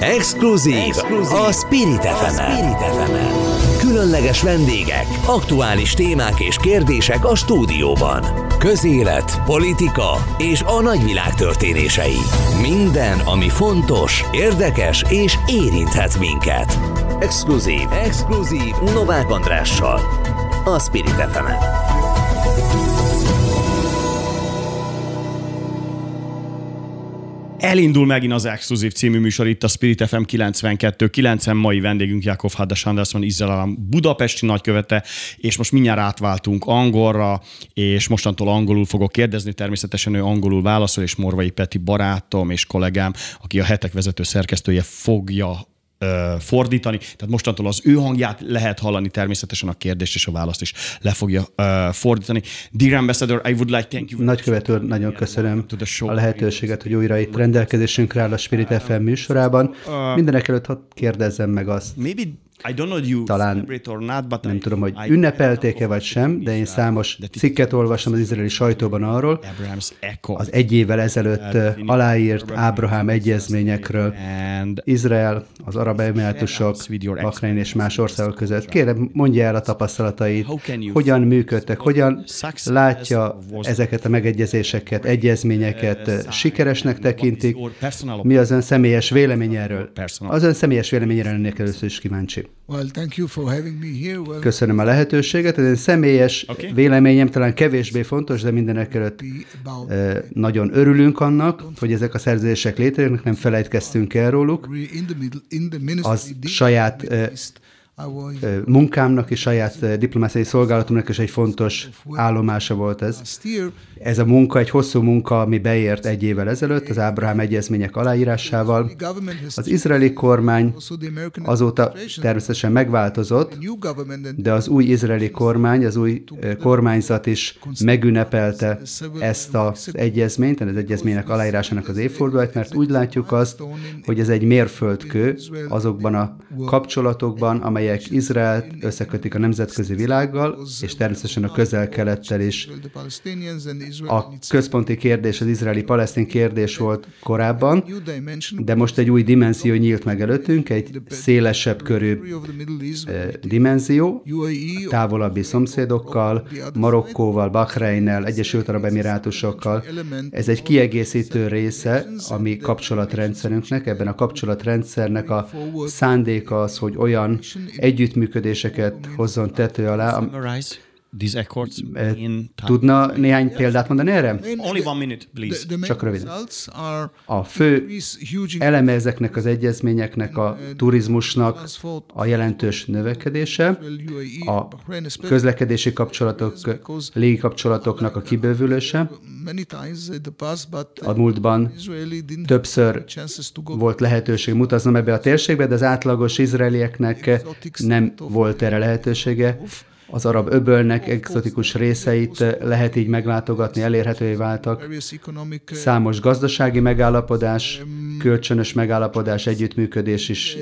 Exkluzív, Exkluzív. a Spirit fm Különleges vendégek, aktuális témák és kérdések a stúdióban. Közélet, politika és a nagyvilág történései. Minden, ami fontos, érdekes és érinthet minket. Exkluzív, Exkluzív Novák Andrással. A Spirit fm Elindul megint az Exkluzív című műsor itt a Spirit FM 92 9 mai vendégünk Jakov Hadas Anderson, Izrael budapesti nagykövete, és most mindjárt átváltunk angolra, és mostantól angolul fogok kérdezni, természetesen ő angolul válaszol, és Morvai Peti barátom és kollégám, aki a hetek vezető szerkesztője fogja fordítani, tehát mostantól az ő hangját lehet hallani, természetesen a kérdést és a választ is le fogja uh, fordítani. Dear Ambassador, I would like thank you. Nagykövet úr, nagyon köszönöm a lehetőséget, hogy újra itt rendelkezésünkre áll a Spirit FM műsorában. Mindenek előtt hadd kérdezzem meg azt. Maybe I don't know you Talán or not, but nem tudom, hogy ünnepelték-e vagy sem, de én számos cikket olvastam az izraeli sajtóban arról, az egy évvel ezelőtt aláírt Ábrahám egyezményekről, Izrael, az Arab Emirátusok, Bahrein és más országok között. Kérem, mondja el a tapasztalatait, hogyan működtek, hogyan látja ezeket a megegyezéseket, egyezményeket, sikeresnek tekintik, mi az ön személyes vélemény erről? Az ön személyes véleményére lennék először is kíváncsi. Köszönöm a lehetőséget. Ez egy személyes okay. véleményem, talán kevésbé fontos, de mindenek előtt eh, nagyon örülünk annak, hogy ezek a szerződések létrejönnek, nem felejtkeztünk el róluk. Az saját eh, munkámnak és saját diplomáciai szolgálatomnak is egy fontos állomása volt ez. Ez a munka egy hosszú munka, ami beért egy évvel ezelőtt az Ábrahám egyezmények aláírásával. Az izraeli kormány azóta természetesen megváltozott, de az új izraeli kormány, az új kormányzat is megünnepelte ezt az egyezményt, az egyezménynek aláírásának az évfordulóját, mert úgy látjuk azt, hogy ez egy mérföldkő azokban a kapcsolatokban, amelyek amelyek Izraelt összekötik a nemzetközi világgal, és természetesen a közel-kelettel is. A központi kérdés az izraeli-palesztin kérdés volt korábban, de most egy új dimenzió nyílt meg előttünk, egy szélesebb körű eh, dimenzió, távolabbi szomszédokkal, Marokkóval, Bahreinnel, Egyesült Arab Emirátusokkal. Ez egy kiegészítő része a mi kapcsolatrendszerünknek. Ebben a kapcsolatrendszernek a szándéka az, hogy olyan együttműködéseket hozzon tető alá. These accords eh, Tudna néhány példát mondani erre? Only one minute, please. Csak röviden. A fő eleme ezeknek az egyezményeknek a turizmusnak a jelentős növekedése, a közlekedési kapcsolatok, légi kapcsolatoknak a kibővülése. A múltban többször volt lehetőség mutaznom ebbe a térségbe, de az átlagos izraelieknek nem volt erre lehetősége az arab öbölnek egzotikus részeit lehet így meglátogatni, elérhetővé váltak. Számos gazdasági megállapodás, kölcsönös megállapodás, együttműködés is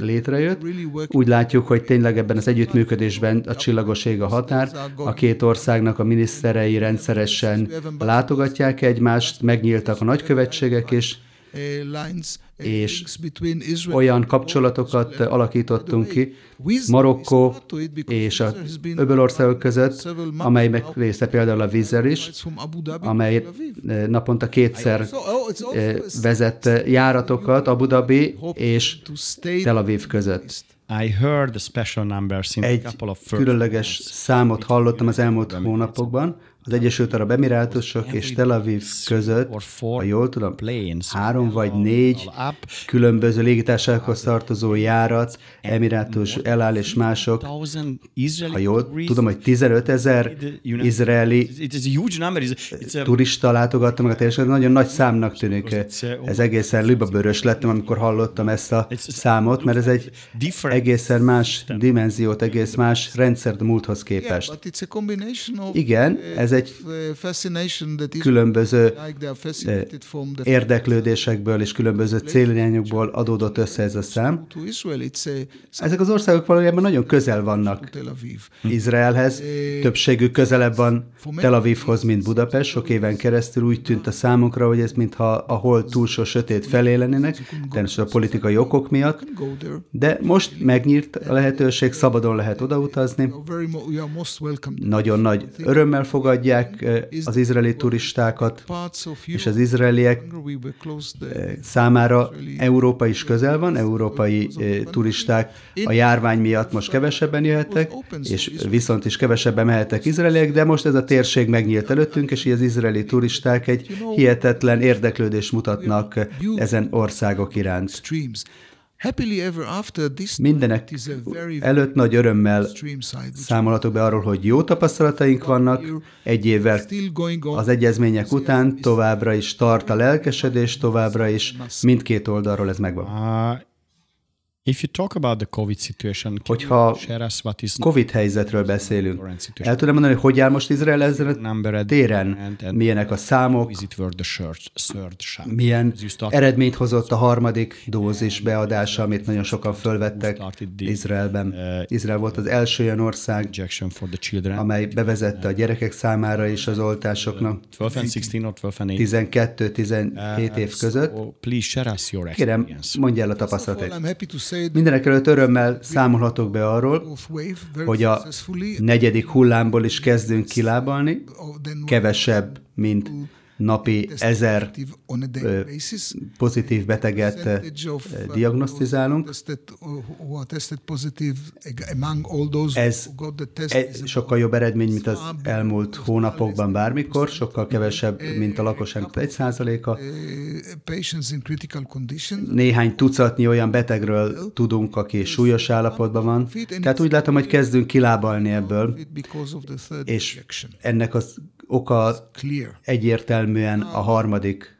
létrejött. Úgy látjuk, hogy tényleg ebben az együttműködésben a csillagos ég a határ. A két országnak a miniszterei rendszeresen látogatják egymást, megnyíltak a nagykövetségek is, és olyan kapcsolatokat alakítottunk ki Marokkó és a öbölországok között, amelynek része például a vízzel is, amely eh, naponta kétszer oh, eh, vezet járatokat Abu Dhabi és Tel Aviv között. I heard special numbers in Egy különleges számot hallottam az elmúlt hónapokban, az Egyesült Arab Emirátusok és Tel Aviv között, ha jól tudom, három vagy négy különböző légitársasághoz tartozó járat, Emirátus, Elál és mások, ha jól tudom, hogy 15 ezer izraeli turista látogatta meg a térséget, nagyon nagy számnak tűnik. Ez egészen libabőrös lettem, amikor hallottam ezt a számot, mert ez egy egészen más dimenziót, egész más rendszert a múlthoz képest. Igen, ez ez egy különböző érdeklődésekből és különböző célirányokból adódott össze ez a szám. Ezek az országok valójában nagyon közel vannak Izraelhez, többségük közelebb van Tel Avivhoz, mint Budapest. Sok éven keresztül úgy tűnt a számunkra, hogy ez mintha a hold túlsó sötét felé lennének, természetesen a politikai okok miatt, de most megnyílt a lehetőség, szabadon lehet odautazni. Nagyon nagy örömmel fogadják az izraeli turistákat, és az izraeliek számára Európa is közel van, európai turisták a járvány miatt most kevesebben jöhettek, és viszont is kevesebben mehettek izraeliek, de most ez a térség megnyílt előttünk, és így az izraeli turisták egy hihetetlen érdeklődést mutatnak ezen országok iránt. Mindenek előtt nagy örömmel számolhatok be arról, hogy jó tapasztalataink vannak, egy évvel az egyezmények után továbbra is tart a lelkesedés, továbbra is. Mindkét oldalról ez megvan. Uh, If you talk about the COVID situation, Hogyha COVID helyzetről beszélünk, el tudom mondani, hogy hogy áll most Izrael ezen a téren? Milyenek a számok? Milyen eredményt hozott a harmadik dózis beadása, amit nagyon sokan fölvettek Izraelben? Uh, Izrael volt az első olyan ország, amely bevezette a gyerekek számára is az oltásoknak 12-17 év között. Kérem, mondja el a tapasztalatot. Mindenek előtt örömmel számolhatok be arról, hogy a negyedik hullámból is kezdünk kilábalni, kevesebb, mint napi ezer pozitív beteget diagnosztizálunk. Ez egy sokkal jobb eredmény, mint az elmúlt hónapokban bármikor, sokkal kevesebb, mint a lakosságnak egy százaléka. Néhány tucatnyi olyan betegről tudunk, aki súlyos állapotban van. Tehát úgy látom, hogy kezdünk kilábalni ebből, és ennek az oka egyértelműen a harmadik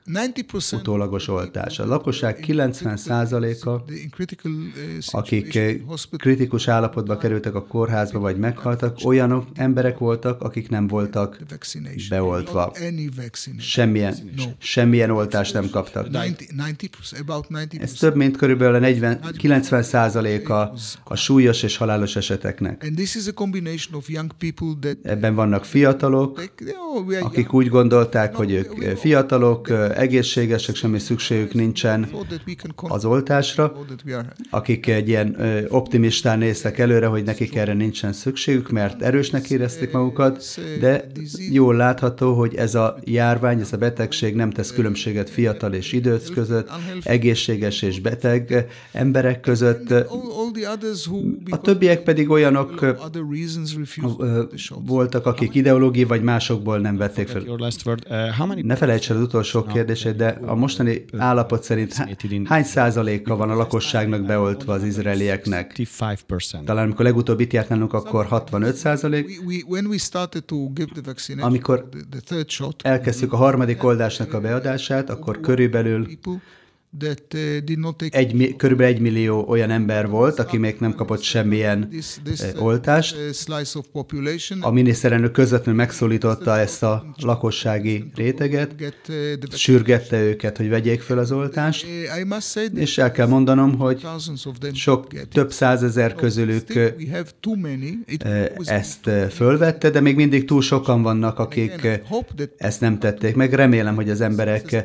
utólagos oltás. A lakosság 90%-a, uh, akik kritikus állapotba kerültek a kórházba vagy meghaltak, olyanok emberek voltak, akik nem voltak beoltva. Semmilyen, semmilyen oltást nem kaptak. Ez több, mint körülbelül a 40, 90%-a a súlyos és halálos eseteknek. Ebben vannak fiatalok, akik úgy gondolták, hogy ők fiatalok, egészségesek, semmi szükségük nincsen az oltásra, akik egy ilyen optimistán néztek előre, hogy nekik erre nincsen szükségük, mert erősnek érezték magukat, de jól látható, hogy ez a járvány, ez a betegség nem tesz különbséget fiatal és idős között, egészséges és beteg emberek között. A többiek pedig olyanok voltak, akik ideológiai vagy másokból nem vették fel. Ne felejts el az utolsó kérdését, de a mostani állapot szerint hány százaléka van a lakosságnak beoltva az izraelieknek? Talán amikor legutóbb itt járt nálunk, akkor 65 százalék. Amikor elkezdtük a harmadik oldásnak a beadását, akkor körülbelül Uh, egy, körülbelül egy millió olyan ember volt, aki még nem kapott semmilyen uh, oltást. A miniszterelnök közvetlenül megszólította ezt a lakossági réteget, uh, sürgette őket, hogy vegyék fel az oltást, és el kell mondanom, hogy sok, több százezer közülük ezt fölvette, de még mindig túl sokan vannak, akik ezt nem tették meg. Remélem, hogy az emberek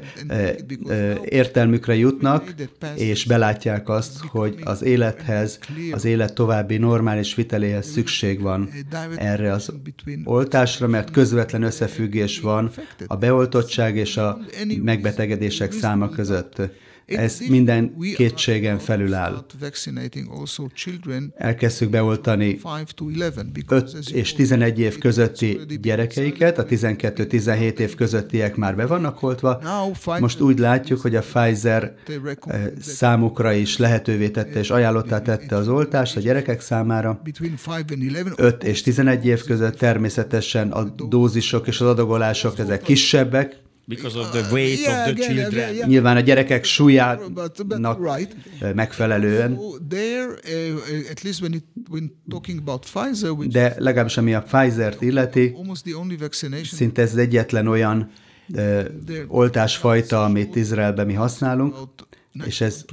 értelmükre jutnak, és belátják azt, hogy az élethez, az élet további normális viteléhez szükség van erre az oltásra, mert közvetlen összefüggés van a beoltottság és a megbetegedések száma között. Ez minden kétségen felül áll. Elkezdtük beoltani 5 és 11 év közötti gyerekeiket, a 12-17 év közöttiek már be vannak oltva. Most úgy látjuk, hogy a Pfizer eh, számukra is lehetővé tette és ajánlottá tette az oltást a gyerekek számára. 5 és 11 év között természetesen a dózisok és az adagolások ezek kisebbek, Because of the weight yeah, of the again, children. Yeah, yeah. Nyilván a gyerekek súlyának right. megfelelően. So there, at least when, it, when talking about Pfizer, which De legalábbis ami a Pfizer-t illeti, szinte ez egyetlen olyan uh, oltásfajta, amit Izraelben mi használunk, és ez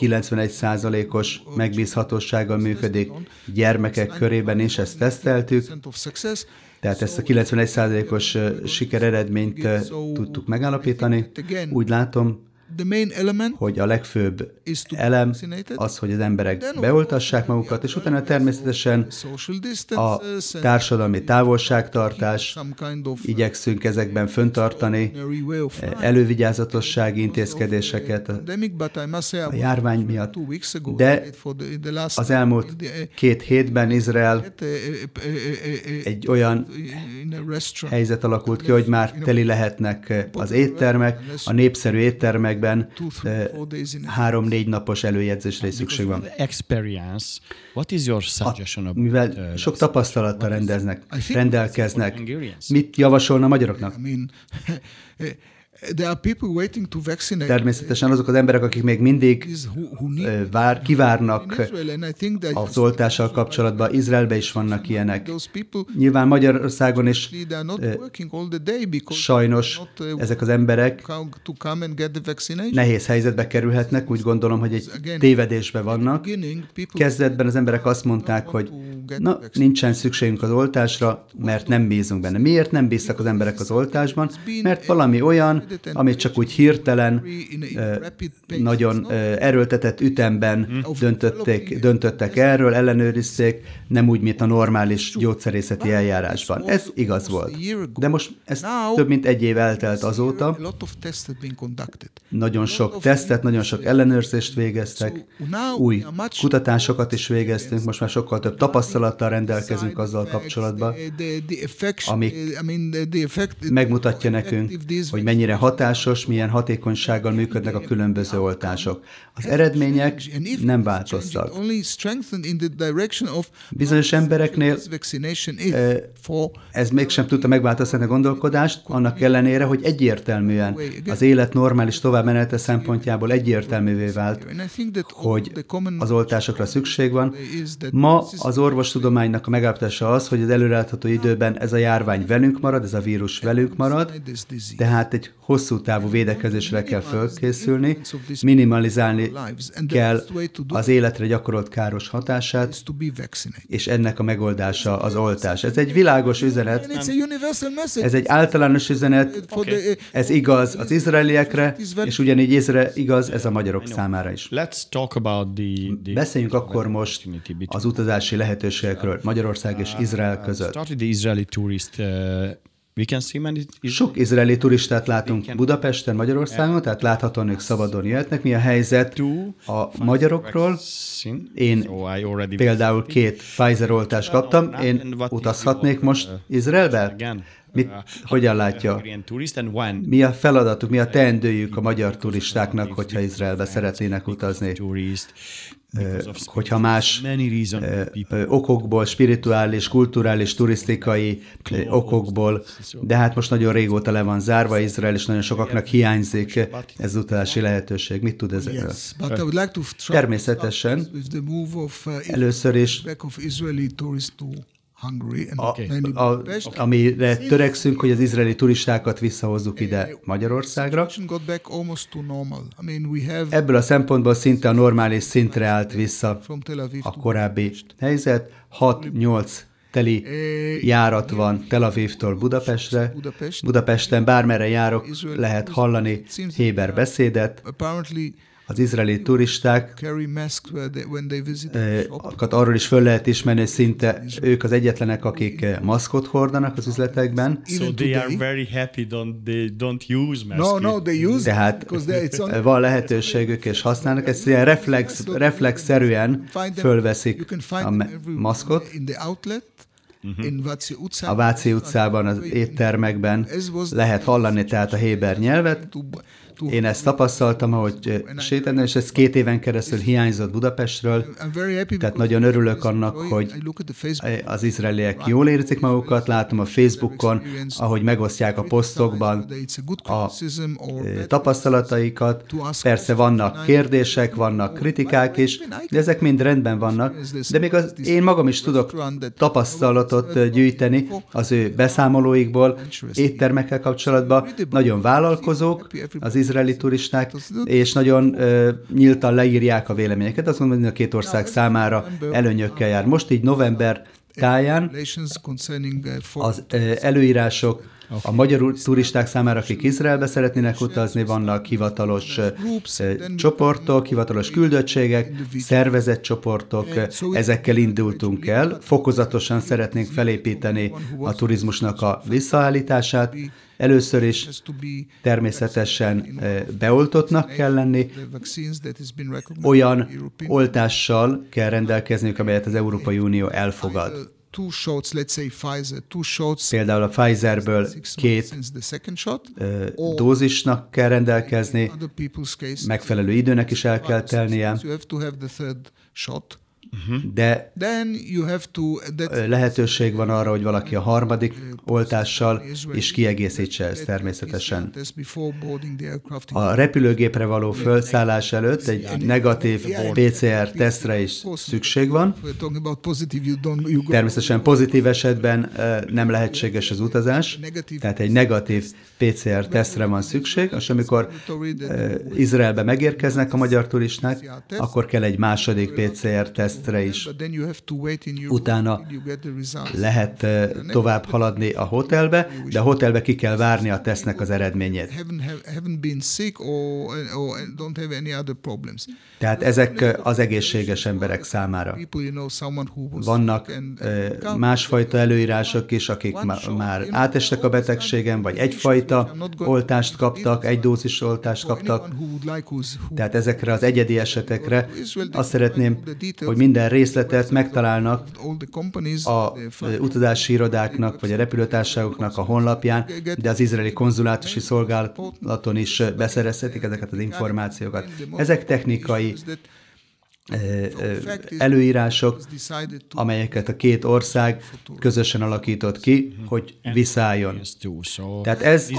91%-os megbízhatósággal működik gyermekek körében is, ezt teszteltük, tehát ezt a 91%-os sikereredményt tudtuk megállapítani. Úgy látom, hogy a legfőbb elem az, hogy az emberek beoltassák magukat, és utána természetesen a társadalmi távolságtartás, igyekszünk ezekben föntartani elővigyázatossági intézkedéseket. a járvány miatt, de az elmúlt két hétben Izrael egy olyan helyzet alakult ki, hogy már teli lehetnek az éttermek, a népszerű éttermek években három-négy napos előjegyzésre is szükség van. Experience. What is your suggestion about, mivel uh, sok tapasztalattal rendeznek, rendelkeznek, mit javasolna magyaroknak? There are people waiting to vaccinate. Természetesen azok az emberek, akik még mindig vár, kivárnak az oltással kapcsolatban, Izraelbe is vannak ilyenek. Nyilván Magyarországon is sajnos ezek az emberek nehéz helyzetbe kerülhetnek, úgy gondolom, hogy egy tévedésbe vannak. Kezdetben az emberek azt mondták, hogy na, nincsen szükségünk az oltásra, mert nem bízunk benne. Miért nem bíztak az emberek az oltásban? Mert valami olyan, amit csak úgy hirtelen, nagyon erőltetett ütemben döntötték, döntöttek erről, ellenőrizték, nem úgy, mint a normális gyógyszerészeti eljárásban. Ez igaz volt. De most ez több mint egy év eltelt azóta. Nagyon sok tesztet, nagyon sok ellenőrzést végeztek, új kutatásokat is végeztünk, most már sokkal több tapasztalattal rendelkezünk azzal kapcsolatban, amik megmutatja nekünk, hogy mennyire hatásos, milyen hatékonysággal működnek a különböző oltások. Az eredmények nem változtak. Bizonyos embereknél ez mégsem tudta megváltoztatni a gondolkodást, annak ellenére, hogy egyértelműen az élet normális továbbmenete szempontjából egyértelművé vált, hogy az oltásokra szükség van. Ma az orvostudománynak a megállapítása az, hogy az előrelátható időben ez a járvány velünk marad, ez a vírus velünk marad, tehát egy hosszú távú védekezésre kell fölkészülni, minimalizálni kell az életre gyakorolt káros hatását, és ennek a megoldása az oltás. Ez egy világos üzenet, ez egy általános üzenet, ez igaz az izraeliekre, és ugyanígy Izrael igaz ez a magyarok számára is. Beszéljünk akkor most az utazási lehetőségekről Magyarország és Izrael között. We can see many Sok izraeli turistát látunk Budapesten, Magyarországon, tehát láthatóan ők szabadon jöhetnek. Mi a helyzet a magyarokról? Én például két Pfizer oltást kaptam, én utazhatnék most uh, Izraelbe? Mit, uh, hogyan látja? Mi a feladatuk, mi a teendőjük a magyar turistáknak, hogyha Izraelbe szeretnének utazni? hogyha más okokból, spirituális, kulturális, turisztikai okokból, de hát most nagyon régóta le van zárva Izrael, és nagyon sokaknak hiányzik ez utazási lehetőség. Mit tud ezekről? Természetesen először is a, a, amire törekszünk, hogy az izraeli turistákat visszahozzuk ide Magyarországra. Ebből a szempontból szinte a normális szintre állt vissza a korábbi helyzet. 6-8 teli járat van Tel Avivtól Budapestre. Budapesten bármerre járok, lehet hallani Héber beszédet az izraeli turisták arról is föl lehet ismerni, hogy szinte ők az egyetlenek, akik maszkot hordanak az üzletekben. So they are very happy don't, they don't use No, no, they use Tehát van lehetőségük és használnak, ezt ilyen reflex, reflexzerűen fölveszik a maszkot. A Váci utcában, az éttermekben lehet hallani tehát a héber nyelvet, én ezt tapasztaltam, ahogy sétáltam, és ez két éven keresztül hiányzott Budapestről, tehát nagyon örülök annak, hogy az izraeliek jól érzik magukat, látom a Facebookon, ahogy megosztják a posztokban a tapasztalataikat. Persze vannak kérdések, vannak kritikák is, de ezek mind rendben vannak, de még az, én magam is tudok tapasztalatot gyűjteni az ő beszámolóikból, éttermekkel kapcsolatban, nagyon vállalkozók, az izraeli turisták, és nagyon uh, nyíltan leírják a véleményeket. Azt mondom, hogy a két ország számára előnyökkel jár. Most így november táján az uh, előírások a magyar turisták számára, akik Izraelbe szeretnének utazni, vannak hivatalos csoportok, hivatalos küldöttségek, szervezett csoportok, ezekkel indultunk el. Fokozatosan szeretnénk felépíteni a turizmusnak a visszaállítását, Először is természetesen beoltottnak kell lenni, olyan oltással kell rendelkezniük, amelyet az Európai Unió elfogad two shots, let's say Pfizer, two shots. Például a Pfizerből két uh, dózisnak kell rendelkezni, megfelelő időnek is el kell telnie. Uh-huh. De lehetőség van arra, hogy valaki a harmadik oltással is kiegészítse ezt természetesen. A repülőgépre való felszállás előtt egy negatív PCR tesztre is szükség van. Természetesen pozitív esetben nem lehetséges az utazás, tehát egy negatív PCR tesztre van szükség, és amikor Izraelbe megérkeznek a magyar turisták, akkor kell egy második PCR teszt tesztre is. Utána lehet eh, tovább haladni a hotelbe, de a hotelbe ki kell várni a tesznek az eredményét. Tehát ezek eh, az egészséges emberek számára. Vannak eh, másfajta előírások is, akik már átestek a betegségen, vagy egyfajta oltást kaptak, egy dózis oltást kaptak. Tehát ezekre az egyedi esetekre azt szeretném, hogy minden részletet megtalálnak a utazási irodáknak, vagy a repülőtársaságoknak a honlapján, de az izraeli konzulátusi szolgálaton is beszerezhetik ezeket az információkat. Ezek technikai előírások, amelyeket a két ország közösen alakított ki, hogy visszálljon. Tehát ez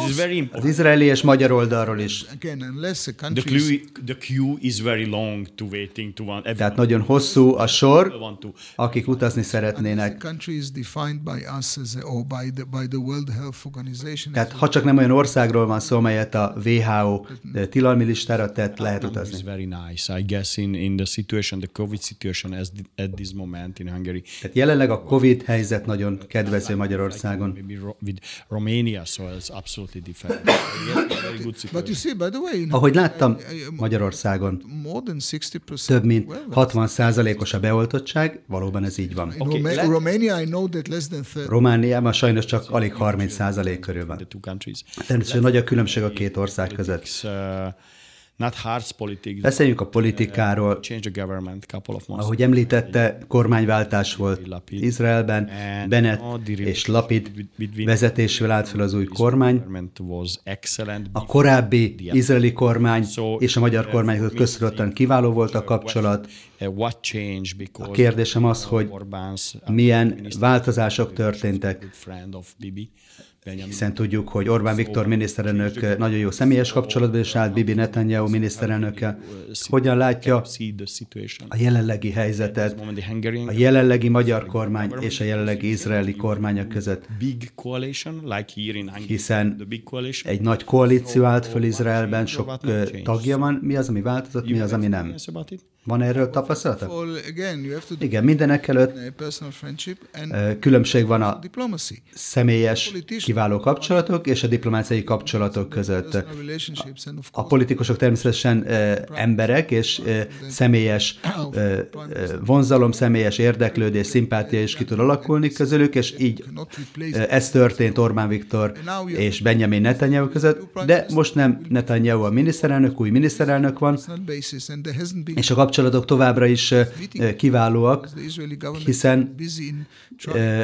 az izraeli és magyar oldalról is. Tehát nagyon hosszú a sor, akik utazni szeretnének. Tehát ha csak nem olyan országról van szó, amelyet a WHO tilalmi listára tett, lehet utazni situation, the COVID situation as at this moment in Hungary. Tehát jelenleg a COVID helyzet nagyon kedvező Magyarországon. With Romania, so it's absolutely different. But you see, by the way, Ahogy láttam, Magyarországon több mint 60 százalékos a beoltottság, valóban ez így van. Okay, Romania, I know that less than 30. Romániában sajnos csak alig 30 százalék körül van. Természetesen nagy a különbség a két ország között. Uh, Not hard politics. Beszéljünk a politikáról. Change the government couple of months. Ahogy említette, kormányváltás volt Izraelben, Bennett és Lapid vezetésével állt fel az új kormány. A korábbi izraeli kormány és a magyar kormány között köztudottan kiváló volt a kapcsolat. A kérdésem az, hogy milyen változások történtek hiszen tudjuk, hogy Orbán Viktor miniszterelnök nagyon jó személyes kapcsolatban is állt Bibi Netanyahu miniszterelnökkel. Hogyan látja a jelenlegi helyzetet, a jelenlegi magyar kormány és a jelenlegi izraeli kormánya között? Hiszen egy nagy koalíció állt föl Izraelben, sok tagja van. Mi az, ami változott, mi az, ami nem? Van erről tapasztalata? Igen, mindenek előtt különbség van a személyes kiváló kapcsolatok és a diplomáciai kapcsolatok között. A politikusok természetesen emberek, és személyes vonzalom, személyes érdeklődés, szimpátia is ki tud alakulni közülük, és így ez történt Orbán Viktor és Benjamin Netanyahu között, de most nem Netanyahu a miniszterelnök, új miniszterelnök van, és a kapcsolatok továbbra is kiválóak, hiszen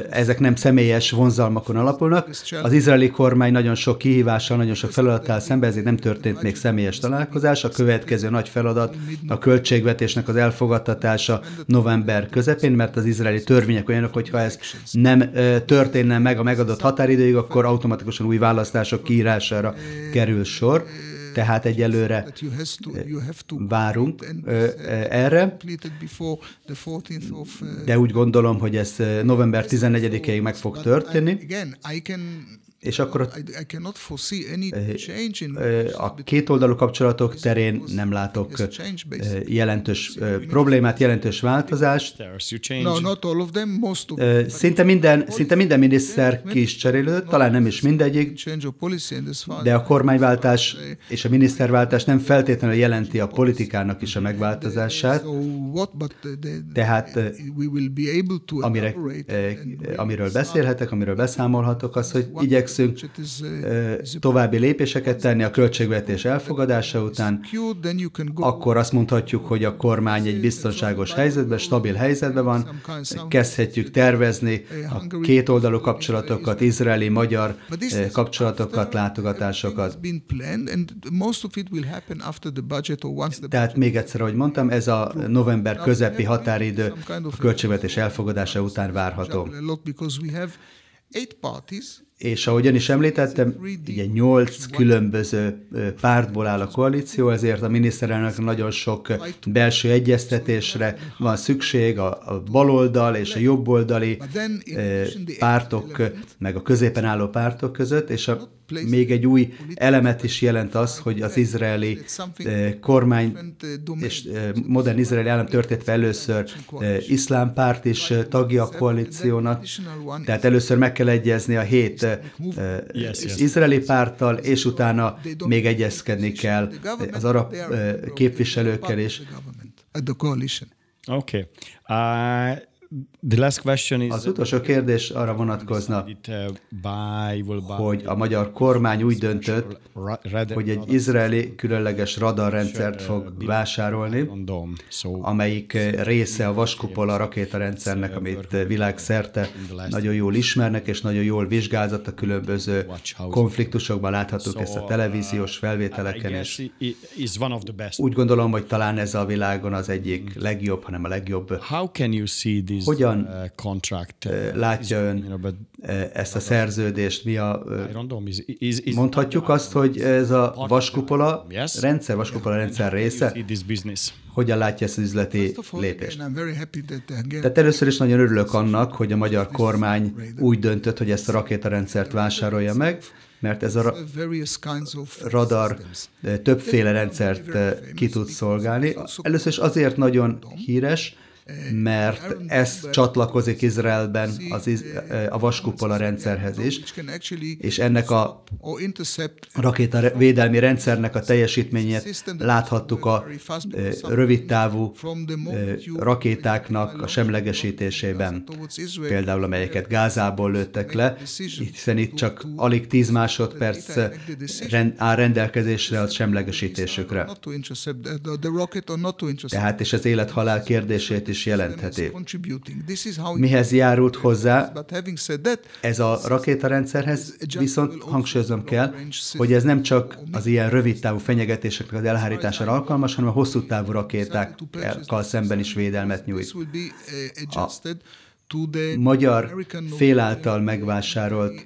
ezek nem személyes vonzalmakon alapulnak. Az izraeli kormány nagyon sok kihívással, nagyon sok feladattal szembe, ezért nem történt még személyes találkozás. A következő nagy feladat a költségvetésnek az elfogadtatása november közepén, mert az izraeli törvények olyanok, hogyha ez nem történne meg a megadott határidőig, akkor automatikusan új választások kiírására kerül sor tehát egyelőre várunk erre, de úgy gondolom, hogy ez november 14-ig meg fog történni és akkor a kétoldalú kapcsolatok terén nem látok jelentős problémát, jelentős változást. Szinte minden, szinte minden miniszter ki is cserélődött, talán nem is mindegyik, de a kormányváltás és a miniszterváltás nem feltétlenül jelenti a politikának is a megváltozását. Tehát amire, amiről beszélhetek, amiről beszámolhatok, az, hogy igyekszünk igyekszünk további lépéseket tenni a költségvetés elfogadása után, akkor azt mondhatjuk, hogy a kormány egy biztonságos helyzetben, stabil helyzetben van, kezdhetjük tervezni a kétoldalú kapcsolatokat, izraeli-magyar kapcsolatokat, látogatásokat. Tehát még egyszer, ahogy mondtam, ez a november közepi határidő a költségvetés elfogadása után várható és ahogy ön is említettem, ugye nyolc különböző pártból áll a koalíció, ezért a miniszterelnök nagyon sok belső egyeztetésre van szükség, a, a baloldal és a jobboldali pártok, meg a középen álló pártok között, és a még egy új elemet is jelent az, hogy az izraeli kormány és modern izraeli állam történt először iszlám párt is tagja a koalíciónak, tehát először meg kell egyezni a hét izraeli párttal, és utána még egyezkedni kell az arab képviselőkkel is. Oké. Okay. Uh, The last question is az utolsó kérdés arra vonatkozna, hogy a magyar kormány úgy döntött, hogy egy izraeli különleges radarrendszert fog vásárolni, amelyik része a vaskupola rakétarendszernek, amit világszerte nagyon jól ismernek, és nagyon jól vizsgázott a különböző konfliktusokban láthatjuk ezt a televíziós felvételeken, és úgy gondolom, hogy talán ez a világon az egyik legjobb, hanem a legjobb. Hogyan uh, contract, uh, látja ön uh, ezt a szerződést? Mi a, mondhatjuk azt, hogy ez a vaskupola rendszer, vaskupola rendszer része? Hogyan látja ezt az üzleti lépést? Tehát először is nagyon örülök annak, hogy a magyar kormány úgy döntött, hogy ezt a rakétarendszert vásárolja meg, mert ez a radar többféle rendszert ki tud szolgálni. Először is azért nagyon híres, mert ez csatlakozik Izraelben az, a vaskupola rendszerhez is, és ennek a rakéta védelmi rendszernek a teljesítményét láthattuk a rövidtávú rakétáknak a semlegesítésében, például amelyeket Gázából lőttek le, hiszen itt csak alig 10 másodperc áll rendelkezésre a semlegesítésükre. Tehát és az élet-halál kérdését is is jelentheti. Mihez járult hozzá? Ez a rakétarendszerhez, viszont hangsúlyozom kell, hogy ez nem csak az ilyen rövid távú fenyegetéseknek az elhárítására alkalmas, hanem a hosszú távú rakétákkal szemben is védelmet nyújt. A magyar fél által megvásárolt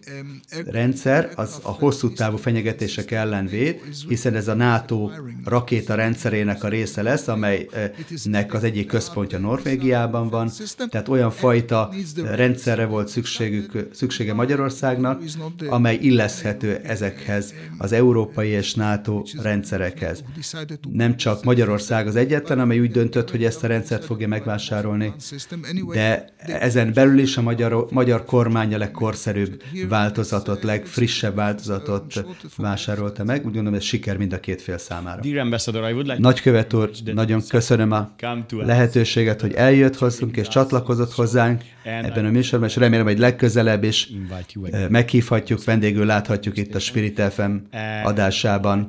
rendszer az a hosszú távú fenyegetések ellen véd, hiszen ez a NATO rakéta rendszerének a része lesz, amelynek az egyik központja Norvégiában van, tehát olyan fajta rendszerre volt szükségük, szüksége Magyarországnak, amely illeszhető ezekhez az európai és NATO rendszerekhez. Nem csak Magyarország az egyetlen, amely úgy döntött, hogy ezt a rendszert fogja megvásárolni, de ezen belül is a magyar, magyar kormány a legkorszerűbb változatot, legfrissebb változatot vásárolta meg. Úgy gondolom, ez siker mind a két fél számára. Nagykövet úr, nagyon köszönöm a lehetőséget, hogy eljött hozzunk és csatlakozott hozzánk ebben a műsorban, és remélem, hogy legközelebb is meghívhatjuk, vendégül láthatjuk itt a Spirit FM adásában.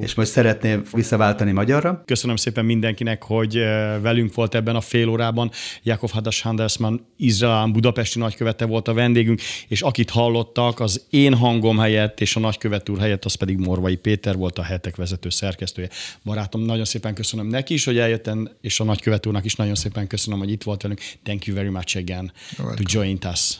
És most szeretném visszaváltani magyarra. Köszönöm szépen mindenkinek, hogy velünk volt ebben a fél órában. Jakov Hadas Handelsman, Izrael Budapesti nagykövete volt a vendégünk, és akit hallottak, az én hangom helyett és a nagykövet úr helyett, az pedig Morvai Péter volt a hetek vezető szerkesztője. Barátom, nagyon szépen köszönöm neki is, hogy eljöttem, és a nagykövet úrnak is nagyon szépen köszönöm, hogy itt volt velünk. Thank you very much again to join us.